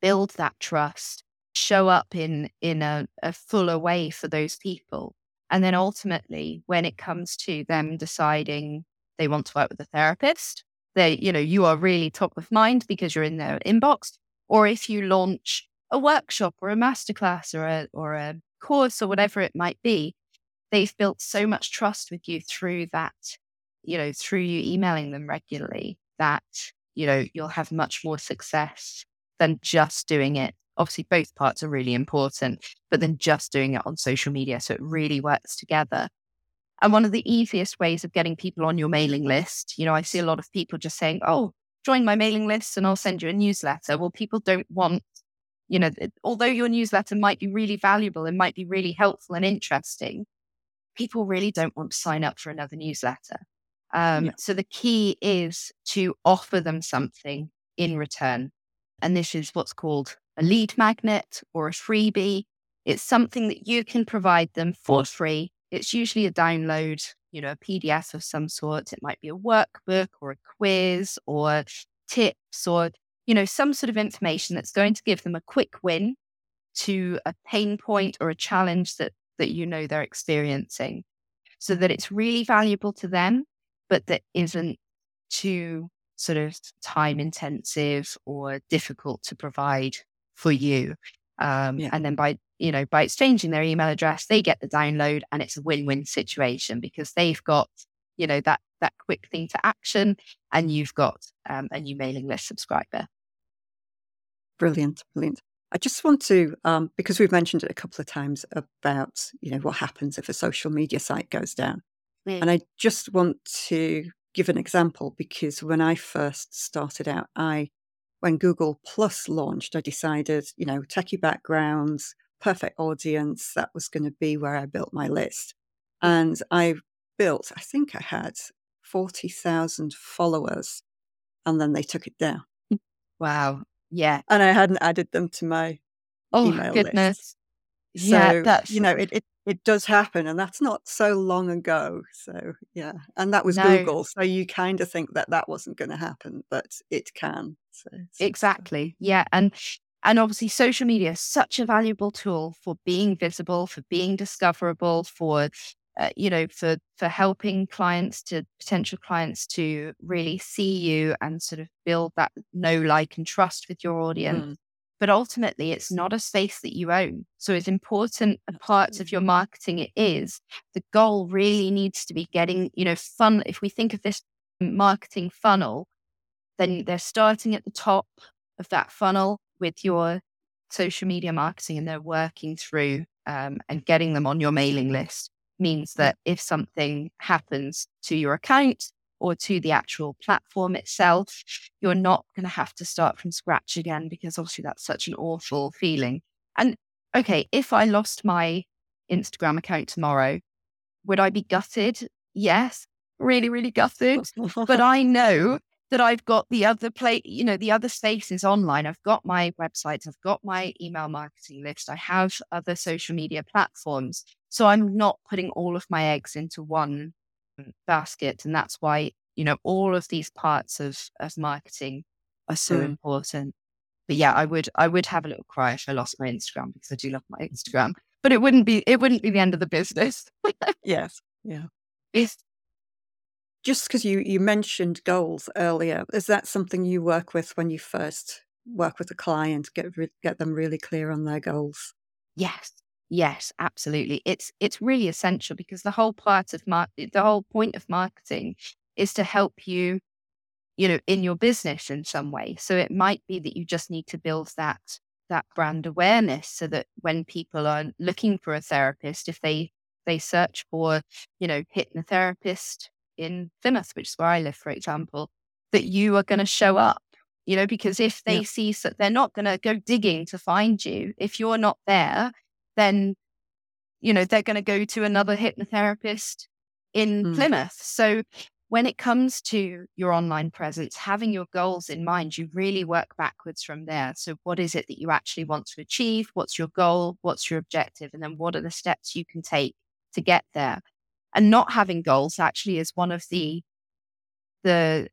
build that trust, show up in in a, a fuller way for those people. And then ultimately, when it comes to them deciding they want to work with a therapist, they, you know, you are really top of mind because you're in their inbox. Or if you launch a workshop or a masterclass or a or a course or whatever it might be, they've built so much trust with you through that, you know, through you emailing them regularly that, you know, you'll have much more success than just doing it obviously both parts are really important, but then just doing it on social media. So it really works together. And one of the easiest ways of getting people on your mailing list, you know, I see a lot of people just saying, oh, join my mailing list and I'll send you a newsletter. Well, people don't want, you know, although your newsletter might be really valuable and might be really helpful and interesting, people really don't want to sign up for another newsletter. Um, yeah. So the key is to offer them something in return. And this is what's called a lead magnet or a freebie. It's something that you can provide them for free. It's usually a download, you know, a PDF of some sort. It might be a workbook or a quiz or tips or, you know, some sort of information that's going to give them a quick win to a pain point or a challenge that that you know they're experiencing so that it's really valuable to them but that isn't too sort of time intensive or difficult to provide for you. Um, yeah. And then by you know by exchanging their email address, they get the download, and it's a win-win situation because they've got you know that that quick thing to action, and you've got um, a new mailing list subscriber. Brilliant, brilliant. I just want to, um, because we've mentioned it a couple of times about, you know, what happens if a social media site goes down. Mm. And I just want to give an example because when I first started out, I when Google Plus launched, I decided, you know, techie backgrounds, perfect audience, that was going to be where I built my list. Mm. And I built, I think I had 40,000 followers, and then they took it down. Mm. Wow. Yeah. And I hadn't added them to my oh, email goodness. list. So, yeah, that's... you know, it, it, it does happen and that's not so long ago so yeah and that was no. google so you kind of think that that wasn't going to happen but it can so, so, exactly yeah and and obviously social media is such a valuable tool for being visible for being discoverable for uh, you know for for helping clients to potential clients to really see you and sort of build that know like and trust with your audience. Mm but ultimately it's not a space that you own. So as important a part of your marketing it is, the goal really needs to be getting, you know, fun. If we think of this marketing funnel, then they're starting at the top of that funnel with your social media marketing and they're working through um, and getting them on your mailing list means that if something happens to your account, or to the actual platform itself, you're not going to have to start from scratch again because obviously that's such an awful feeling. And okay, if I lost my Instagram account tomorrow, would I be gutted? Yes, really, really gutted. but [LAUGHS] I know that I've got the other play, you know, the other spaces online. I've got my websites, I've got my email marketing list, I have other social media platforms. So I'm not putting all of my eggs into one basket. And that's why, you know, all of these parts of, of marketing are so mm. important. But yeah, I would I would have a little cry if I lost my Instagram because I do love my Instagram. But it wouldn't be it wouldn't be the end of the business. yes. Yeah. [LAUGHS] It's just because you, you mentioned goals earlier, is that something you work with when you first work with a client, get re- get them really clear on their goals? Yes, Yes, absolutely. It's it's really essential because the whole part of mar- the whole point of marketing is to help you, you know, in your business in some way. So it might be that you just need to build that that brand awareness so that when people are looking for a therapist, if they they search for, you know, hypnotherapist in Plymouth, which is where I live, for example, that you are going to show up. You know, because if they yeah. see so they're not going to go digging to find you. If you're not there, then you know they're going to go to another hypnotherapist in mm. Plymouth. So when it comes to your online presence, having your goals in mind, you really work backwards from there. So, what is it that you actually want to achieve? What's your goal? What's your objective? And then, what are the steps you can take to get there? And not having goals actually is one of the the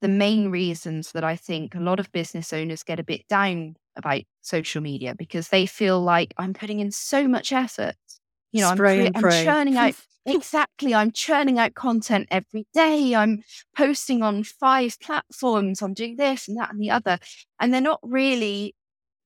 the main reasons that I think a lot of business owners get a bit down about social media because they feel like I'm putting in so much effort. You know, Spray I'm, I'm churning out [LAUGHS] exactly. I'm churning out content every day. I'm posting on five platforms. I'm doing this and that and the other, and they're not really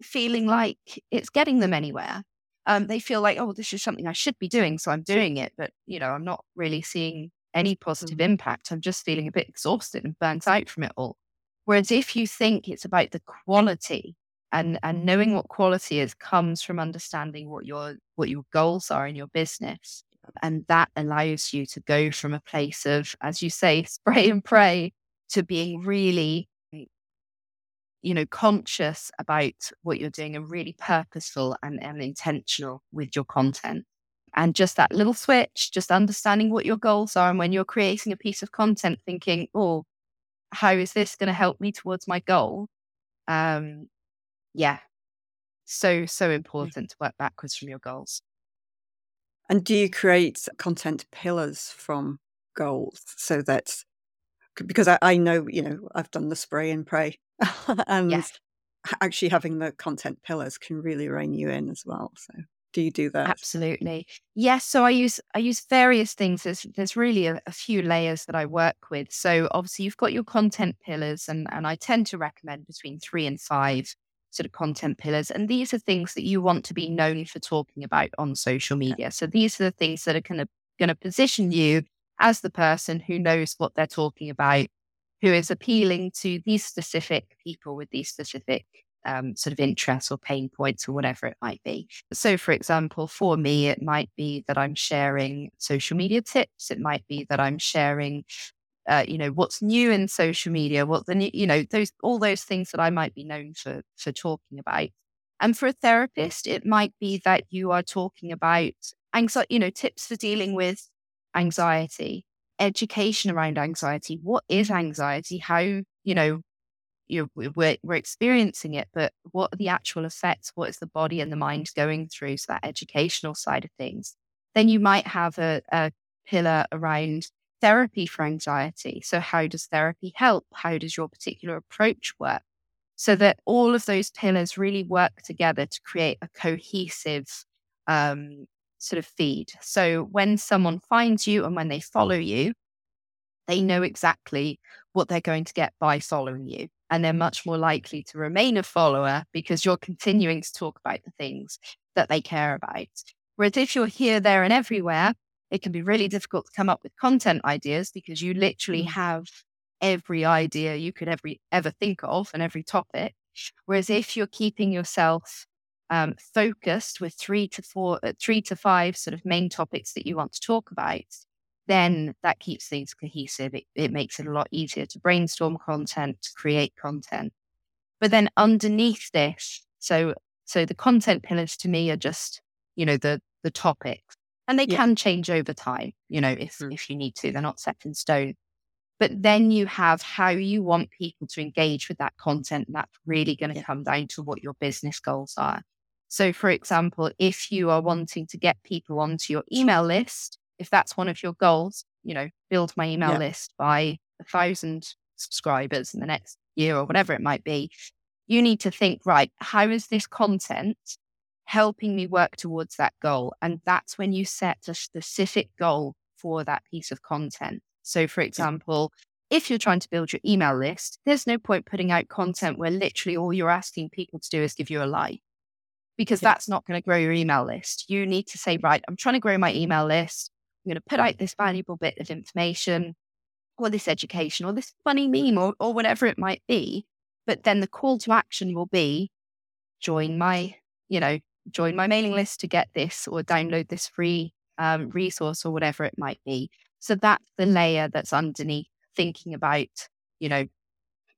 feeling like it's getting them anywhere. Um, they feel like, oh, this is something I should be doing, so I'm doing it. But you know, I'm not really seeing any positive mm-hmm. impact. I'm just feeling a bit exhausted and burnt out from it all. Whereas if you think it's about the quality and and knowing what quality is comes from understanding what your what your goals are in your business and that allows you to go from a place of as you say [LAUGHS] spray and pray to being really you know conscious about what you're doing and really purposeful and, and intentional with your content. And just that little switch just understanding what your goals are and when you're creating a piece of content thinking oh how is this going to help me towards my goal? Um yeah, so, so mm. important to work backwards from your goals. And do you create content pillars from goals so that, because I, I know, you know, I've done the spray and pray [LAUGHS] and yes. actually having the content pillars can really rein you in as well. So do you do that absolutely yes so i use i use various things there's there's really a, a, few layers that i work with so obviously you've got your content pillars and and i tend to recommend between three and five sort of content pillars. And these are things that you want to be known for talking about on social media. So these are the things that are kind of going to position you as the person who knows what they're talking about, who is appealing to these specific people with these specific um, sort of interests or pain points or whatever it might be. So, for example, for me, it might be that I'm sharing social media tips. It might be that I'm sharing uh, you know what's new in social media what the new you know those all those things that i might be known for for talking about. And for a therapist it might be that you are talking about anxiety you know tips for dealing with anxiety education around anxiety. What is anxiety? How you know you we're, we're experiencing it but what are the actual effects? What is the body and the mind going through? So that educational side of things. Then you might have a, a pillar around therapy for anxiety. So, how does therapy help? How does your particular approach work? So that all of those pillars really work together to create a cohesive um, sort of feed. So, when someone finds you and when they follow you, they know exactly what they're going to get by following you. And they're much more likely to remain a follower because you're continuing to talk about the things that they care about. Whereas if you're here, there, and everywhere, it can be really difficult to come up with content ideas because you literally mm. have every idea you could ever ever think of and every topic. Whereas if you're keeping yourself um, focused with three to four, uh, three to five sort of main topics that you want to talk about, then that keeps things cohesive. It, it makes it a lot easier to brainstorm content, to create content. But then underneath this, so so the content pillars to me are just you know the the topics and they yeah. can change over time you know if mm. if you need to they're not set in stone but then you have how you want people to engage with that content and that's really going to yeah. come down to what your business goals are so for example if you are wanting to get people onto your email list if that's one of your goals you know build my email yeah. list by a thousand subscribers in the next year or whatever it might be you need to think right how is this content helping me work towards that goal. And that's when you set a specific goal for that piece of content. So, for example, if you're trying to build your email list, there's no point putting out content where literally all you're asking people to do is give you a like. because that's not going to grow your email list. You need to say, right, I'm trying to grow my email list. I'm going to put out this valuable bit of information or this education or this funny meme or, or whatever it might be. But then the call to action will be join my, you know, join my mailing list to get this or download this free um, resource or whatever it might be. So that's the layer that's underneath thinking about, you know,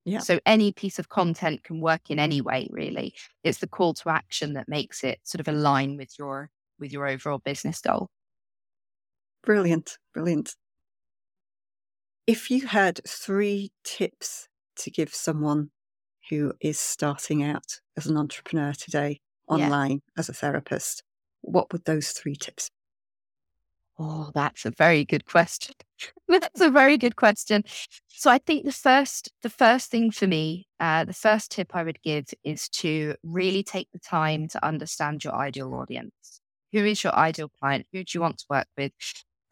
yeah. So any piece of content can work in any way, really. It's the call to action that makes it sort of align with your with your overall business goal. Brilliant. Brilliant. If you had three tips to give someone who is starting out as an entrepreneur today online yeah. as a therapist, what would those three tips be? Oh, that's a very good question. [LAUGHS] that's a very good question. So I think the first the first thing for me, uh, the first tip I would give is to really take the time to understand your ideal audience. Who is your ideal client? Who do you want to work with?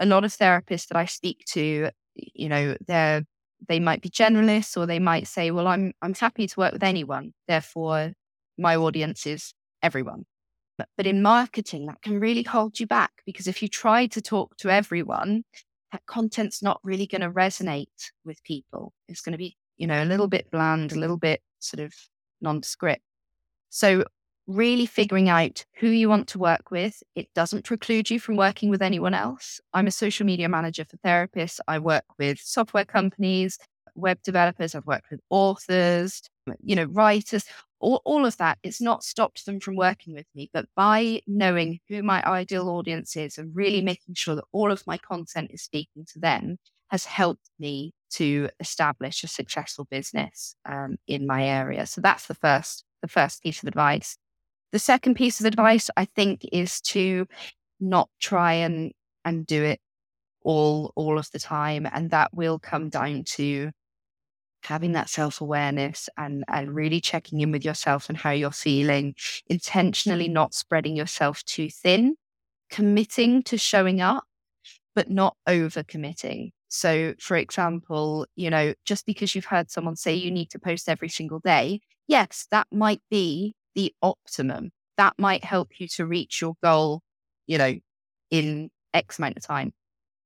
A lot of therapists that I speak to, you know, they're they might be generalists or they might say, well, I'm I'm happy to work with anyone. Therefore, my audience is everyone. But in marketing, that can really hold you back because if you try to talk to everyone, that content's not really going to resonate with people. It's going to be, you know, a little bit bland, a little bit sort of nondescript. So, really figuring out who you want to work with, it doesn't preclude you from working with anyone else. I'm a social media manager for therapists. I work with software companies, web developers, I've worked with authors, you know, writers, all, all of that, it's not stopped them from working with me. But by knowing who my ideal audience is and really making sure that all of my content is speaking to them has helped me to establish a successful business um, in my area. So that's the first, the first piece of advice. The second piece of advice, I think, is to not try and and do it all all of the time, and that will come down to having that self awareness and, and really checking in with yourself and how you're feeling, intentionally not spreading yourself too thin, committing to showing up, but not over committing. So, for example, you know, just because you've heard someone say you need to post every single day, yes, that might be the optimum. That might help you to reach your goal, you know, in X amount of time.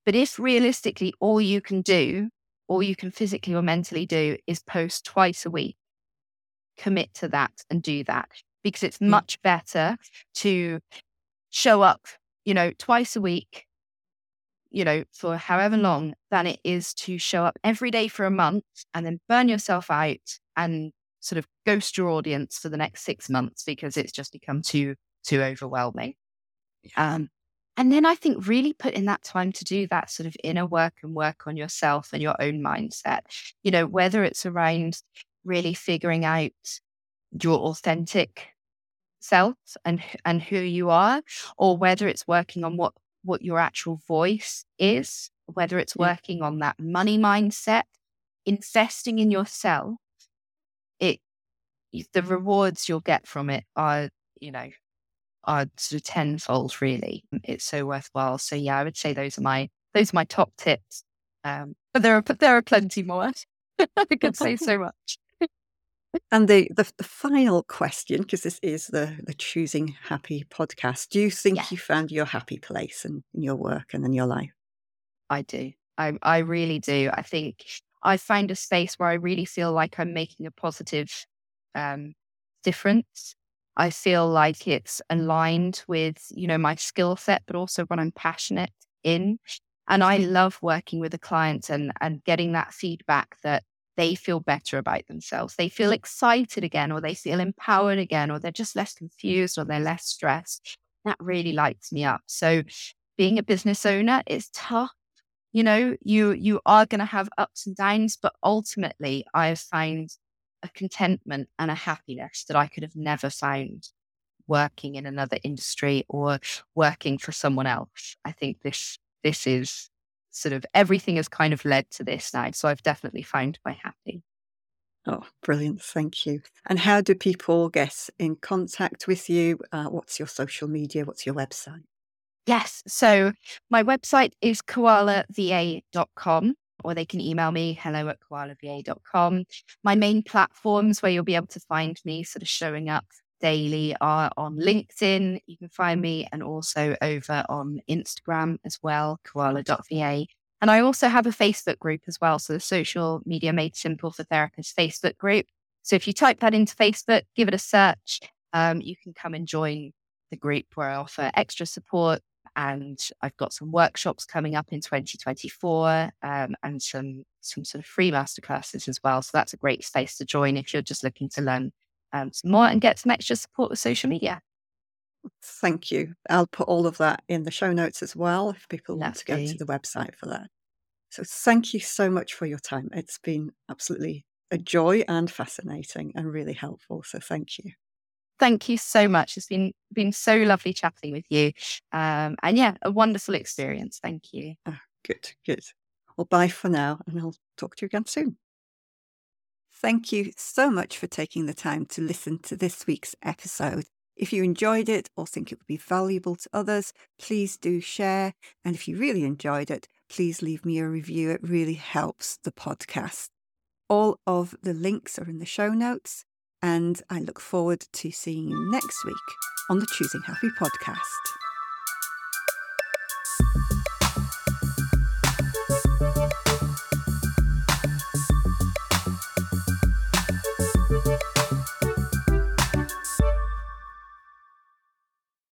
But if realistically all you can do all you can physically or mentally do is post twice a week. Commit to that and do that because it's much better to show up, you know, twice a week, you know, for however long than it is to show up every day for a month and then burn yourself out and sort of ghost your audience for the next six months because it's just become too, too overwhelming. Um, and then I think really put in that time to do that sort of inner work and work on yourself and your own mindset, you know, whether it's around really figuring out your authentic self and and who you are or whether it's working on what what your actual voice is whether it's working on that money mindset investing in yourself it the rewards you'll get from it are you know are sort of tenfold really. It's so worthwhile. So yeah, I would say those are my those are my top tips. Um, but there are but there are plenty more. [LAUGHS] I could say [LAUGHS] so much. And the, the, the final question, because this is the the choosing happy podcast, do you think yeah. you found your happy place in, in your work and in your life? I do. I I really do. I think I find a space where I really feel like I'm making a positive um, difference I feel like it's aligned with, you know, my skill set, but also what I'm passionate in. And I mm-hmm. love working with the clients and, and getting that feedback that they feel better about themselves. They feel excited again, or they feel empowered again, or they're just less confused, or they're less stressed. That really lights me up. So being a business owner is tough. You know, you you are going to have ups and downs, but ultimately I have found a contentment and a happiness that I could have never found working in another industry or working for someone else. I think this this is sort of everything has kind of led to this now. So I've definitely found my happy. Oh, brilliant. Thank you. And how do people get in contact with you? Uh, what's your social media? What's your website? Yes. So my website is koalava.com or they can email me hello at koalava.com. My main platforms where you'll be able to find me sort of showing up daily are on LinkedIn. You can find me and also over on Instagram as well, koala.va. And I also have a Facebook group as well. So the Social Media Made Simple for Therapists Facebook group. So if you type that into Facebook, give it a search, um, you can come and join the group where I offer extra support. And I've got some workshops coming up in 2024 um, and some some sort of free masterclasses as well. So that's a great space to join if you're just looking to learn um, some more and get some extra support with social media. Thank you. I'll put all of that in the show notes as well if people want to go to the website for that. So thank you so much for your time. It's been absolutely a joy and fascinating and really helpful. So thank you. Thank you so much. It's been been so lovely chatting with you. Um, and yeah, a wonderful experience. Thank you. Oh, good, good. Well, bye for now, and I'll talk to you again soon. Thank you so much for taking the time to listen to this week's episode. If you enjoyed it or think it would be valuable to others, please do share. And if you really enjoyed it, please leave me a review. It really helps the podcast. All of the links are in the show notes, and I look forward to seeing you next week on the Choosing Happy podcast.